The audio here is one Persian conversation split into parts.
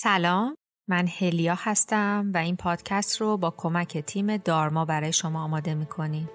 سلام من هلیا هستم و این پادکست رو با کمک تیم دارما برای شما آماده می‌کنیم.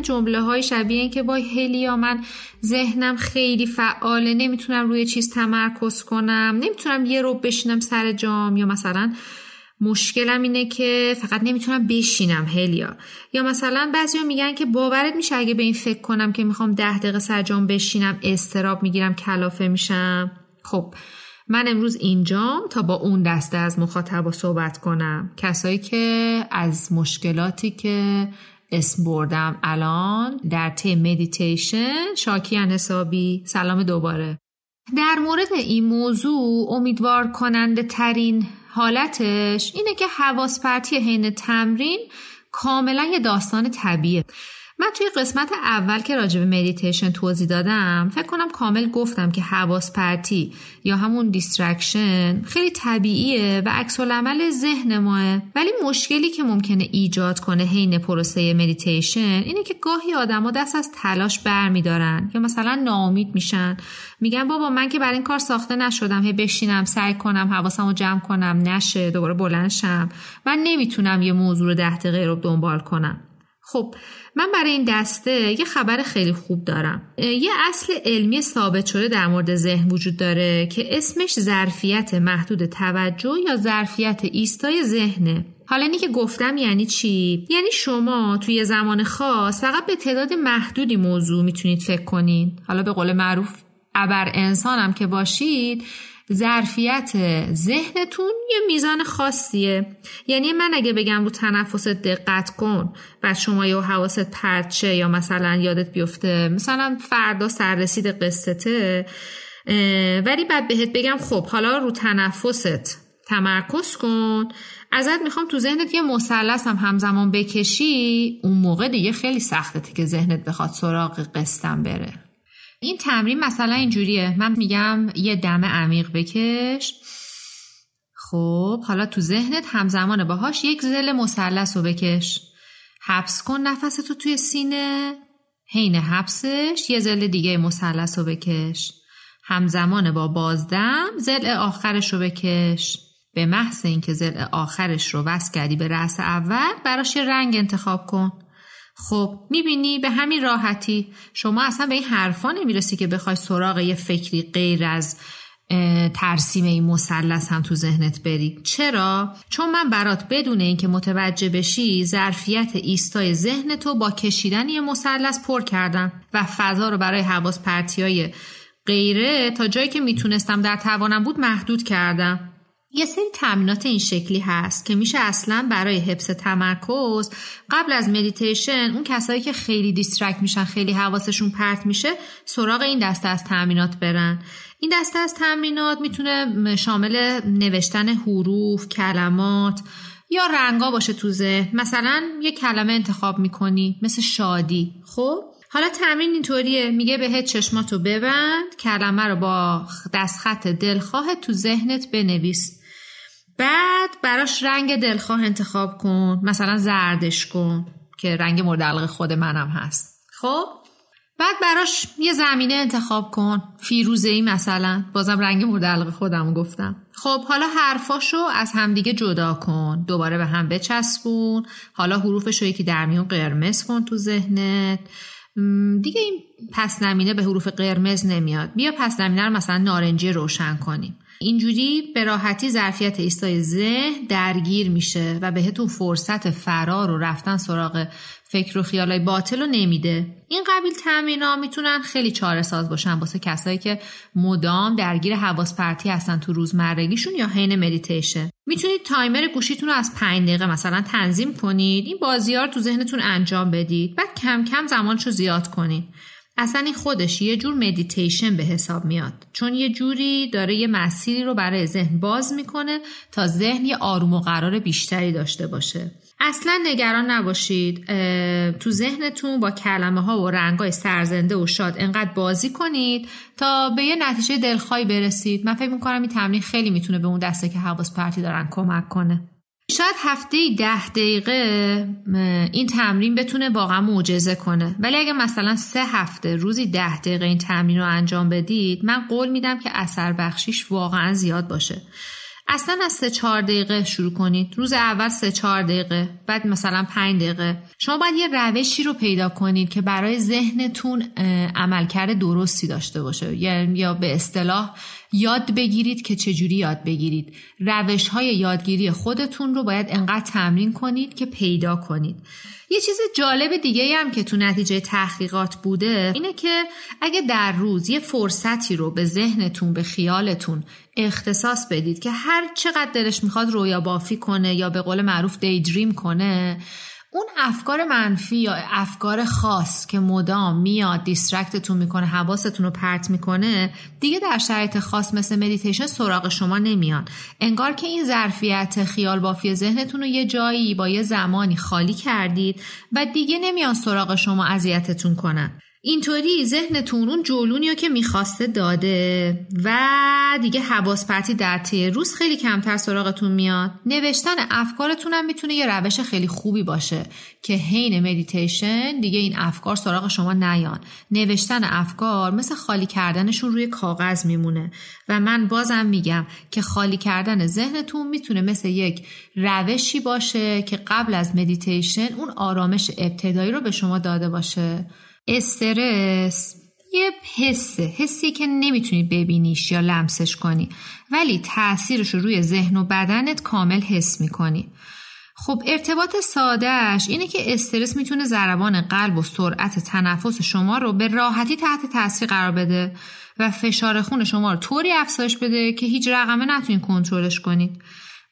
جمله های شبیه این که وای هلیا من ذهنم خیلی فعاله نمی‌تونم روی چیز تمرکز کنم نمی‌تونم یه رو بشینم سر جام یا مثلا مشکلم اینه که فقط نمی‌تونم بشینم هلیا. یا مثلا بعضیا میگن که باورت میشه اگه به این فکر کنم که می‌خوام ده دقیقه سر جام بشینم استراب می‌گیرم کلافه میشم. خب من امروز اینجام تا با اون دسته از مخاطبا صحبت کنم. کسایی که از مشکلاتی که اسم بردم. الان در تی مدیتیشن شاکیان حسابی سلام دوباره. در مورد این موضوع امیدوار کننده ترین حالتش اینه که حواس پرتی حین تمرین کاملا یه داستان طبیعیه من توی قسمت اول که راجع به مدیتیشن توضیح دادم فکر کنم کامل گفتم که حواس پرتی یا همون distraction خیلی طبیعیه و عکس العمل ذهن ماعه. ولی مشکلی که ممکنه ایجاد کنه حین پروسه مدیتیشن اینه که گاهی آدما دست از تلاش برمیدارن یا مثلا ناامید میشن. میگن بابا من که برای این کار ساخته نشدم هی بشینم سعی کنم حواسمو جمع کنم نشه دوباره بلند شم من نمی‌تونم یه موضوع رو ده دقیقه رو دنبال کنم. خب من برای این دسته یه خبر خیلی خوب دارم. یه اصل علمی ثابت شده در مورد ذهن وجود داره که اسمش ظرفیت محدود توجه یا ظرفیت ایستای ذهنه. حالا اینی که گفتم یعنی چی؟ یعنی شما توی زمان خاص فقط به تعداد محدودی موضوع می‌تونید فکر کنید حالا به قول معروف ابر انسانم که باشید ظرفیت ذهنتون یه میزان خاصیه. یعنی من اگه بگم رو تنفست دقت کن و شما یا حواست پرچه یا مثلا یادت بیفته مثلا فردا سررسید قصته ولی بعد بهت بگم خب حالا رو تنفست تمرکز کن. ازت می‌خوام تو ذهنت یه مثلث هم همزمان بکشی اون موقع دیگه خیلی سخته که ذهنت بخواد سراغ قصتم بره. این تمرین مثلا اینجوریه. من میگم یه دم عمیق بکش. خب حالا تو ذهنت همزمان باهاش یک زل مثلث رو بکش. حبس کن نفستو توی سینه. حین حبسش یه زل دیگه مثلث رو بکش. همزمان با بازدم زل آخرش رو بکش. به محض اینکه زل آخرش رو وصل کردی به رأس اول براش یه رنگ انتخاب کن. خب می‌بینی؟ به همین راحتی. شما اصلا به این حرفا نمی‌رسی که بخوای سراغ یه فکری غیر از ترسیم این مثلث هم تو ذهنت بری. چرا؟ چون من برات بدون اینکه متوجه بشی ظرفیت ایستای ذهن تو با کشیدن یه مثلث پر کردم و فضا رو برای حواس پرتی های غیره تا جایی که می‌تونستم در توانم بود محدود کردم. یه سری تمرینات این شکلی هست که میشه اصلا برای حفظ تمرکز قبل از مدیتیشن اون کسایی که خیلی distract میشن خیلی حواسشون پرت میشه سراغ این دسته از تمرینات برن. این دسته از تمرینات می‌تونه شامل نوشتن حروف کلمات یا رنگا باشه تو ذهن. مثلا یه کلمه انتخاب می‌کنی مثل شادی. خب؟ حالا تمرین اینطوریه. میگه بهت چشماتو ببند کلمه رو با دستخط دلخواه تو ذهنت بنویس. بعد براش رنگ دلخواه انتخاب کن. مثلا زردش کن که رنگ مورد علاقه خود منم هست. خب؟ بعد براش یه زمینه انتخاب کن. فیروزه ای مثلا. بازم رنگ مورد علاقه خودم گفتم. خب حالا حرفاشو از همدیگه جدا کن. دوباره به هم بچسبون. حالا حروفش رو یکی در میون قرمز کن تو ذهنت. دیگه این پس نمینه به حروف قرمز نمیاد. بیا پس نمینه رو مثلا نارنجی روشن کنیم. اینجوری به راحتی ظرفیت ایستای ذهن درگیر میشه و بهتون فرصت فرار و رفتن سراغ فکر و خیالای باطل رو نمیده. این قبیل تمرین می‌تونن خیلی چاره ساز باشن واسه کسایی که مدام درگیر حواس پرتی هستن تو روزمرگیشون یا حین مدیتیشن. می‌تونید تایمر گوشیتون رو از 5 دقیقه مثلا تنظیم کنید. این بازی ها رو تو ذهنتون انجام بدید. بعد کم کم زمانش رو زیاد کنید. اصلا این خودش یه جور مدیتیشن به حساب میاد. چون یه جوری داره یه مسیری رو برای ذهن باز می‌کنه تا ذهن یه آروم و قرار بیشتری داشته باشه. اصلا نگران نباشید. تو ذهنتون با کلمه ها و رنگ های سرزنده و شاد انقدر بازی کنید تا به یه نتیجه دلخواهی برسید. من فکر می‌کنم این تمرین خیلی می‌تونه به اون دسته که حواس پرتی دارن کمک کنه. شاید هفته ده دقیقه این تمرین بتونه واقعا معجزه کنه. ولی اگه مثلا سه هفته روزی ده دقیقه این تمرین رو انجام بدید من قول میدم که اثر بخشیش واقعا زیاد باشه. اصلا از سه چهار دقیقه شروع کنید. روز اول سه چهار دقیقه بعد مثلا پنج دقیقه. شما باید یه روشی رو پیدا کنید که برای ذهنتون عملکرد درستی داشته باشه. یا به اصطلاح یاد بگیرید که چجوری یاد بگیرید. روش های یادگیری خودتون رو باید انقدر تمرین کنید که پیدا کنید. یه چیز جالب دیگه هم که تو نتیجه تحقیقات بوده اینه که اگه در روز یه فرصتی رو به ذهنتون به خیالتون اختصاص بدید که هر چقدر دلش می‌خواد رویا بافی کنه یا به قول معروف daydream کنه اون افکار منفی یا افکار خاص که مدام میاد distract تون می‌کنه حواستون رو پرت می‌کنه دیگه در شرایط خاص مثل مدیتیشن سراغ شما نمیان. انگار که این ظرفیت خیال بافی ذهنتون رو یه جایی با یه زمانی خالی کردید و دیگه نمیان سراغ شما اذیتتون کنن. اینطوری ذهنتون اون جولونی رو که می‌خواسته داده و دیگه حواس پرتی در طی روز خیلی کمتر سراغتون میاد. نوشتن افکارتون هم می‌تونه یه روش خیلی خوبی باشه که حین مدیتیشن دیگه این افکار سراغ شما نیان. نوشتن افکار مثل خالی کردنشون روی کاغذ میمونه و من بازم میگم که خالی کردن ذهنتون می‌تونه مثل یک روشی باشه که قبل از مدیتیشن اون آرامش ابتدایی رو به شما داده باشه. استرس یه حسه حسی که نمی‌تونی ببینیش یا لمسش کنی ولی تاثیرش رو روی ذهن و بدنت کامل حس می‌کنی. خب ارتباط سادهش اینه که استرس می‌تونه ضربان قلب و سرعت تنفس شما رو به راحتی تحت تاثیر قرار بده و فشار خون شما رو طوری افزایش بده که هیچ رقمه نتونید کنترلش کنید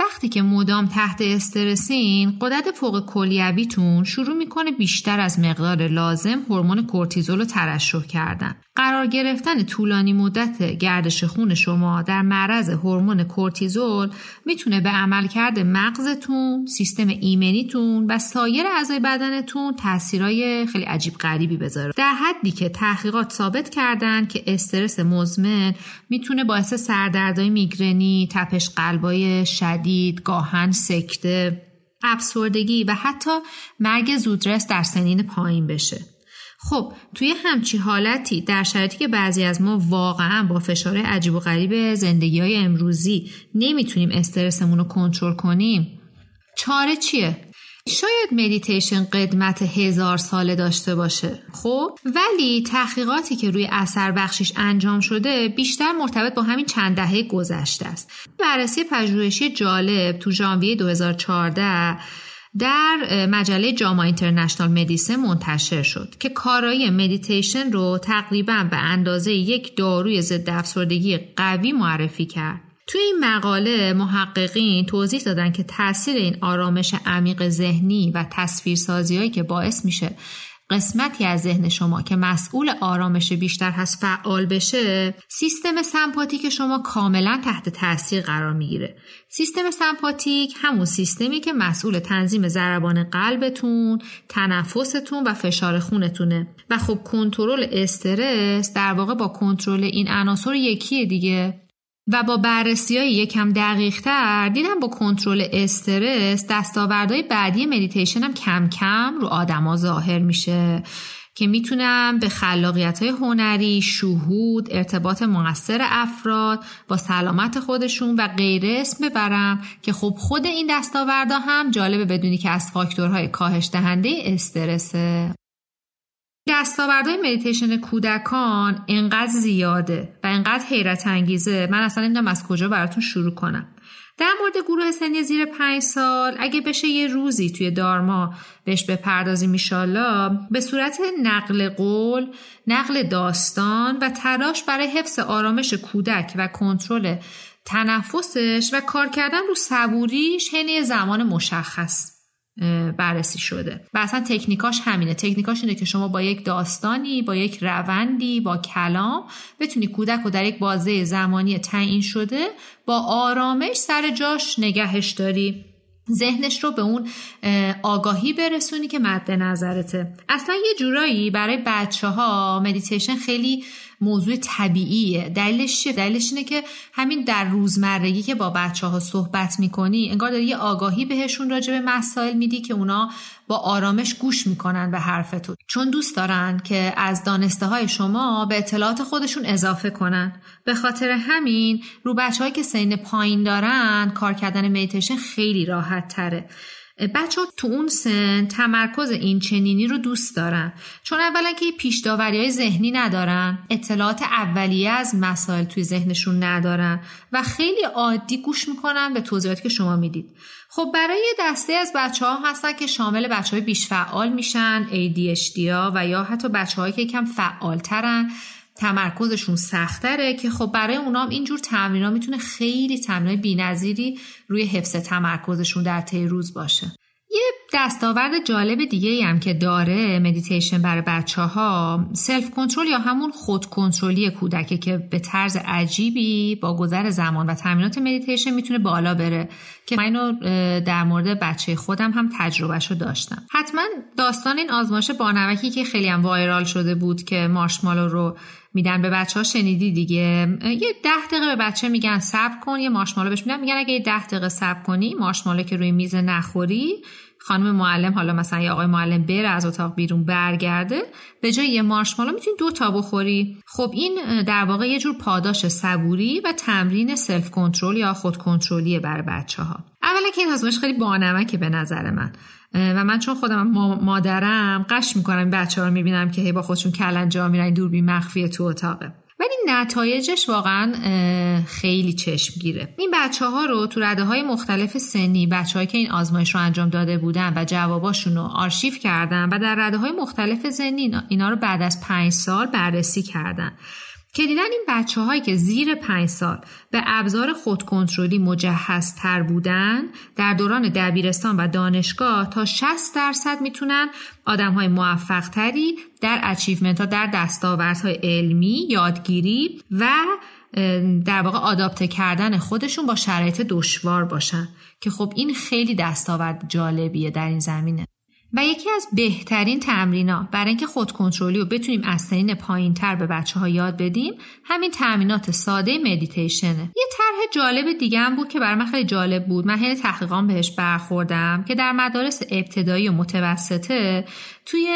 وقتی که مدام تحت استرسین قدرت فوق کلیویتون شروع می‌کنه بیشتر از مقدار لازم هورمون کورتیزول رو ترشح کردن قرار گرفتن طولانی مدت گردش خون شما در معرض هورمون کورتیزول می‌تونه به عملکرد مغزتون، سیستم ایمنیتون و سایر اعضای بدنتون تاثیرای خیلی عجیب غریبی بذاره. در حدی که تحقیقات ثابت کردن که استرس مزمن می‌تونه باعث سردردهای میگرنی، تپش قلبای شدید، گاهن سکته، افسردگی و حتی مرگ زودرس در سنین پایین بشه. خب توی همچی حالتی در شرایطی که بعضی از ما واقعا با فشار عجیب و غریب زندگی های امروزی نمی‌تونیم استرسمون رو کنترل کنیم چاره چیه؟ شاید مدیتیشن قدمت هزار ساله داشته باشه. خب؟ ولی تحقیقاتی که روی اثر بخشیش انجام شده بیشتر مرتبط با همین چند دهه گذشته است. بررسی پژوهشی جالب تو ژانویه 2014 در مجله JAMA International Medicine منتشر شد که کارایی مدیتیشن رو تقریبا به اندازه یک داروی ضد افسردگی قوی معرفی کرد. توی این مقاله محققین توضیح دادن که تاثیر این آرامش عمیق ذهنی و تصویرسازیهایی که باعث میشه قسمتی از ذهن شما که مسئول آرامش بیشتر هست فعال بشه سیستم سمپاتیک شما کاملا تحت تاثیر قرار می‌گیره. سیستم سمپاتیک همون سیستمی که مسئول تنظیم ضربان قلبتون تنفستون و فشار خونتونه. و خب کنترل استرس در واقع با کنترل این عناصر یکیه دیگه. و با بررسی های یکم دقیق تر دیدم با کنترل استرس دستاوردهای بعدی مدیتیشن هم کم کم رو آدما ظاهر میشه که می‌تونم به خلاقیت های هنری، شهود، ارتباط موثر افراد با سلامت خودشون و غیره اسم ببرم که خب خود این دستاوردها هم جالبه بدونی که از فاکتورهای کاهش دهنده استرسه. دستاوردهای مدیتیشن کودکان انقدر زیاده و انقدر حیرت انگیزه. من اصلا نمی‌دونم از کجا براتون شروع کنم. در مورد گروه سنی زیر پنج سال اگه بشه یه روزی توی دارما بهش بپردازیم میشالا به صورت نقل قول، نقل داستان و تلاش برای حفظ آرامش کودک و کنترل تنفسش و کار کردن رو صبوریش حین زمان مشخص. بررسی شده. و اصلا تکنیکاش همینه. تکنیکاش اینه که شما با یک داستانی با یک روندی با کلام بتونی کودک رو در یک بازه زمانی تعیین شده با آرامش سر جاش نگهش داری. ذهنش رو به اون آگاهی برسونی که مد نظرته. اصلا یه جورایی برای بچه ها مدیتیشن خیلی موضوع طبیعیه. دلیلش چیه؟ دلیلش اینه که همین در روزمرگی که با بچه ها صحبت می‌کنی انگار داری یه آگاهی بهشون راجع به مسائل میدی که اونا با آرامش گوش می‌کنن به حرفتون. چون دوست دارن که از دانسته های شما به اطلاعات خودشون اضافه کنن. به خاطر همین رو بچه که سین پایین دارن کار کردن میتیشن خیلی راحت تره. بچه ها تو اون سن تمرکز این چنینی رو دوست دارن. چون اولا که پیش های ذهنی ندارن اطلاعات اولیه از مسائل توی ذهنشون ندارن و خیلی عادی گوش می‌کنن به توضیحاتی که شما می‌دید. خب برای دسته از بچه ها هستن که شامل بچه های بیش فعال میشن ADHD ها و یا حتی بچه هایی که یکم فعال ترن تمرکزشون سختره که خب برای اونام اینجور تمرین می‌تونه خیلی تمرین بینظیری روی حفظ تمرکزشون در طی روز باشه. یه دستاورد جالب دیگه هم که داره مدیتیشن برای بچه ها self control یا همون خود کنترلی کودکه که به طرز عجیبی با گذر زمان و تمرینات مدیتیشن می‌تونه بالا بره. که من در مورد بچه خودم هم تجربهشو داشتم. حتما داستان این آزمایش بانمکی که خیلی هم وایرال شده بود که مارشمالو رو میدن به بچه ها شنیدی دیگه؟ یه ده دقیقه به بچه میگن صبر کن یه مارشمالو بهش میدن میگن اگه یه ده دقیقه صبر کنی مارشمالو که روی میز نخوری خانم معلم حالا مثلا یه آقای معلم بره از اتاق بیرون برگرده به جای یه مارشمالو می‌تونی دو تا بخوری. خب این در واقع یه جور پاداش صبوری و تمرین سلف کنترل یا خود کنترلیه برای بچه ها اولا که این آزمایش خیلی بانمکه به نظر من. و من چون خودم مادرم قش می‌کنم بچه ها رو می‌بینم که هی با خودشون کلنجا میرن دوربین مخفی تو اتاقه. نتایجش واقعا خیلی چشمگیره. این بچه ها رو تو رده های مختلف سنی بچه که این آزمایش رو انجام داده بودن و جواباشون رو آرشیو کردن و در رده های مختلف سنی اینا رو بعد از پنج سال بررسی کردن. که دیدن این بچه هایی که زیر پنج سال به ابزار خودکنترلی مجهز تر بودن در دوران دبیرستان و دانشگاه تا 60 درصد می‌تونن آدم های موفق تری در achievement ها در دستاوردهای علمی یادگیری و در واقع آداپته کردن خودشون با شرایط دشوار باشن. که خب این خیلی دستاورد جالبیه در این زمینه. و یکی از بهترین تمرینا برای اینکه خودکنترلی رو بتونیم از سنین پایین تر به بچه ها یاد بدیم همین تمرینات ساده مدیتیشنه. یه طرح جالب دیگه هم بود که برای من خیلی جالب بود. من طی تحقیقاتم بهش برخوردم که در مدارس ابتدایی و متوسطه توی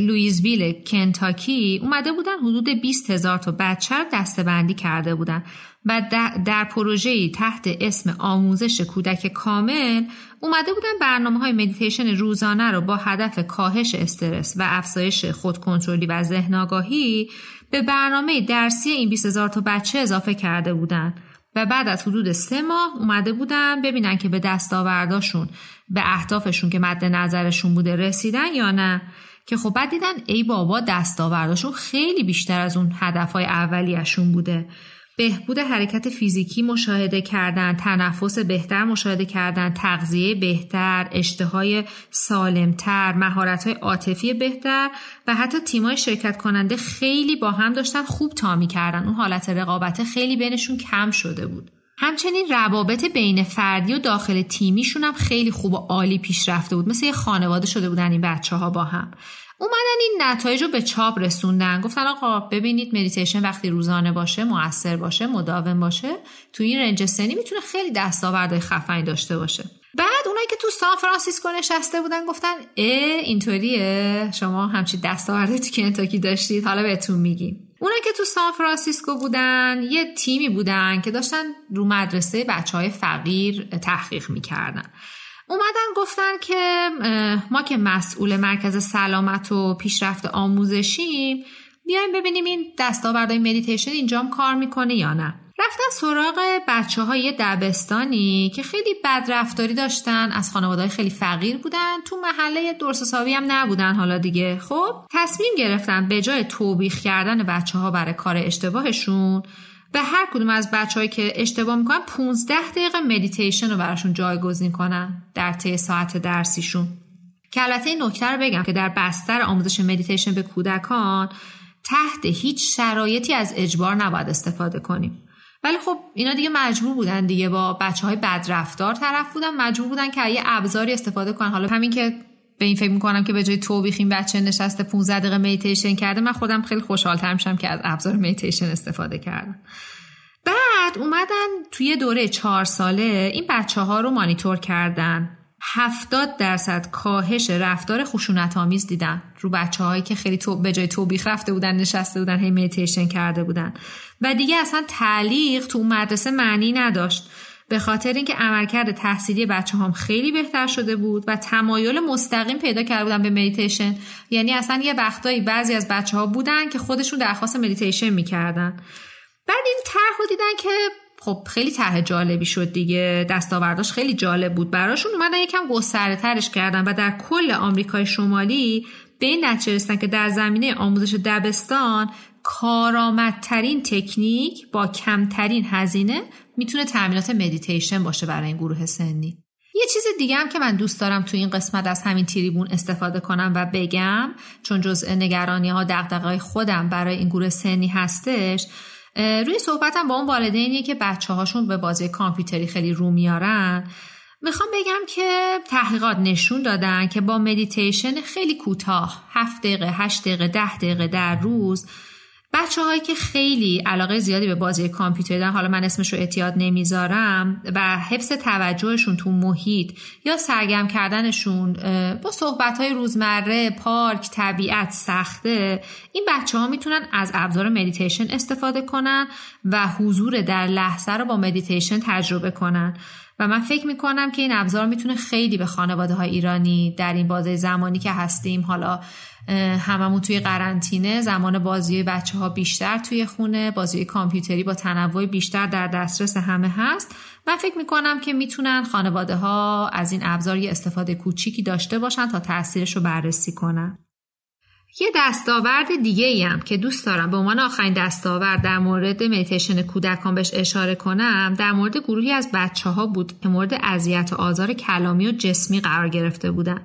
لویزویل کنتاکی اومده بودن حدود 20 هزار تا بچه رو دسته‌بندی کرده بودن و در پروژه‌ای تحت اسم آموزش کودک کامل اومده بودن برنامه های مدیتیشن روزانه رو با هدف کاهش استرس و افزایش خودکنترلی و ذهن آگاهی به برنامه درسی این 20 هزار تا بچه اضافه کرده بودن. و بعد از حدود سه ماه اومده بودن ببینن که به دستاورداشون به اهدافشون که مد نظرشون بوده رسیدن یا نه. که خب بعد دیدن ای بابا دستاورداشون خیلی بیشتر از اون هدفهای اولیشون بوده. بهبود حرکت فیزیکی مشاهده کردن، تنفس بهتر مشاهده کردن، تغذیه بهتر، اشتهای سالمتر، مهارت‌های عاطفی بهتر و حتی تیمای شرکت کننده خیلی با هم داشتن خوب تامی کردن. اون حالت رقابت خیلی بینشون کم شده بود. همچنین روابط بین فردی و داخل تیمیشون هم خیلی خوب و عالی پیش رفته بود مثل یه خانواده شده بودن این بچه ها با هم اومدن این نتایج رو به چاپ رسوندن. گفتن آقا ببینید مدیتیشن وقتی روزانه باشه موثر باشه مداوم باشه تو این range سنی می‌تونه خیلی دستاوردهای خفنی داشته باشه. بعد اونایی که تو سان فرانسیسکو نشسته بودن گفتن اه اینطوریه. شما همچین دستاوردی تو کنتاکی داشتید حالا بهتون میگیم. اونایی که تو سان فرانسیسکو بودن یه تیمی بودن که داشتن رو مدرسه بچه های فقیر تحقیق می‌کردن. اومدن گفتن که ما که مسئول مرکز سلامت و پیشرفت آموزشیم بیایم ببینیم این دستاوردهای مدیتیشن اینجام کار می‌کنه یا نه. رفتن سراغ بچه های دبستانی که خیلی بد رفتاری داشتن از خانواده خیلی فقیر بودن تو محله درست هم نبودن حالا دیگه. خب تصمیم گرفتن به جای توبیخ کردن بچه ها برای کار اشتباهشون به هر کدوم از بچههایی که اشتباه می‌کنن 15 دقیقه مدیتیشن رو براشون جایگزین کنن در طی ساعت درسیشون. که البته این نکته رو بگم که در بستر آموزش مدیتیشن به کودکان تحت هیچ شرایطی از اجبار نباید استفاده کنیم. ولی خب اینا دیگه مجبور بودن دیگه با بچه های بدرفتار طرف بودن مجبور بودن که یه ابزاری استفاده کنن. حالا همین که به این فکر می‌کنم که به جای توبیخ این بچه نشسته 15 دقیقه مدیتیشن کرده من خودم خیلی خوشحال میشم که از ابزار مدیتیشن استفاده کردم. بعد اومدن توی دوره چهار ساله این بچه ها رو مانیتور کردن. هفتاد درصد کاهش رفتار خشونت آمیز دیدن رو بچه هایی که خیلی تو به جای توبیخ رفته بودن نشسته بودن هی مدیتیشن کرده بودن. و دیگه اصلا تعلیق تو اون مدرسه معنی نداشت. به خاطر اینکه عملکرد تحصیلی بچه هم خیلی بهتر شده بود و تمایل مستقیم پیدا کرده بودن به مدیتیشن. یعنی اصلا یه وقتایی بعضی از بچه ها بودن که خودشون درخواست مدیتیشن می‌کردن. بعد این طرح رو دیدن که خب خیلی طرح جالبی شد دیگه. دستاورداش خیلی جالب بود. براشون اومدن یکم گسترده ترش کردن و در کل آمریکای شمالی به این نتیجه رسیدن که در زمینه آموزش دبستان کارآمدترین تکنیک با کمترین هزینه می‌تونه تامینات مدیتیشن باشه برای این گروه سنی. یه چیز دیگه هم که من دوست دارم تو این قسمت از همین تریبون استفاده کنم و بگم چون جزء نگرانی ها دقدقه خودم برای این گروه سنی هستش روی صحبتم با اون والدینیه که بچه هاشون به بازی کامپیوتری خیلی رو میارن. می‌خوام بگم که تحقیقات نشون دادن که با مدیتیشن خیلی کوتاه 7 دقیقه 8 دقیقه 10 دقیقه در روز بچه هایی که خیلی علاقه زیادی به بازی کامپیوتر دارن حالا من اسمش رو اتیاد نمی‌ذارم و حفظ توجهشون تو محیط یا سرگرم کردنشون با صحبت های روزمره پارک طبیعت سخته این بچه ها می‌تونن از ابزار مدیتیشن استفاده کنن و حضور در لحظه رو با مدیتیشن تجربه کنن. و من فکر می‌کنم که این ابزار می‌تونه خیلی به خانواده های ایرانی در این بازه زمانی که هستیم حالا هممون توی قرنطینه زمان بازی بچه ها بیشتر توی خونه بازی کامپیوتری با تنوع بیشتر در دسترس همه هست. من فکر می‌کنم که می‌تونن خانواده ها از این ابزار یه استفاده کوچیکی داشته باشن تا تاثیرش رو بررسی کنن. یه دستاورد دیگه ای که دوست دارم. به عنوان آخرین دستاورد در مورد مدیتیشن کودکان بهش اشاره کنم در مورد گروهی از بچه ها بود که مورد اذیت و آزار کلامی و جسمی قرار گرفته بودن.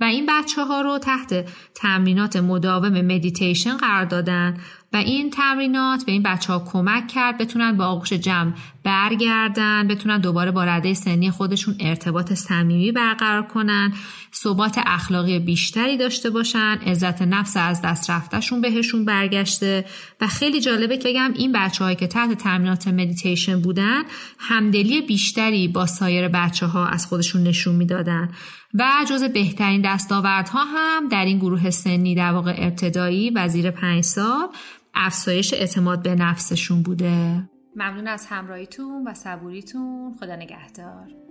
و این بچه ها رو تحت تمرینات مداوم مدیتیشن قرار دادن و این تمرینات به این بچه ها کمک کرد بتونن با آغوش جمع برگردن بتونن دوباره با رده سنی خودشون ارتباط صمیمی برقرار کنن ثبات اخلاقی بیشتری داشته باشن عزت نفس از دست رفتهشون بهشون برگشته و خیلی جالبه که بگم این بچه هایی که تحت تمرینات مدیتیشن بودن همدلی بیشتری با سایر بچه ها از خودشون نشون می‌دادن. و جز بهترین دستاوردها هم در این گروه سنی در واقع ابتدایی و زیر پنج سال افزایش اعتماد به نفسشون بوده. ممنون از همراهیتون و صبوریتون. خدا نگهدار.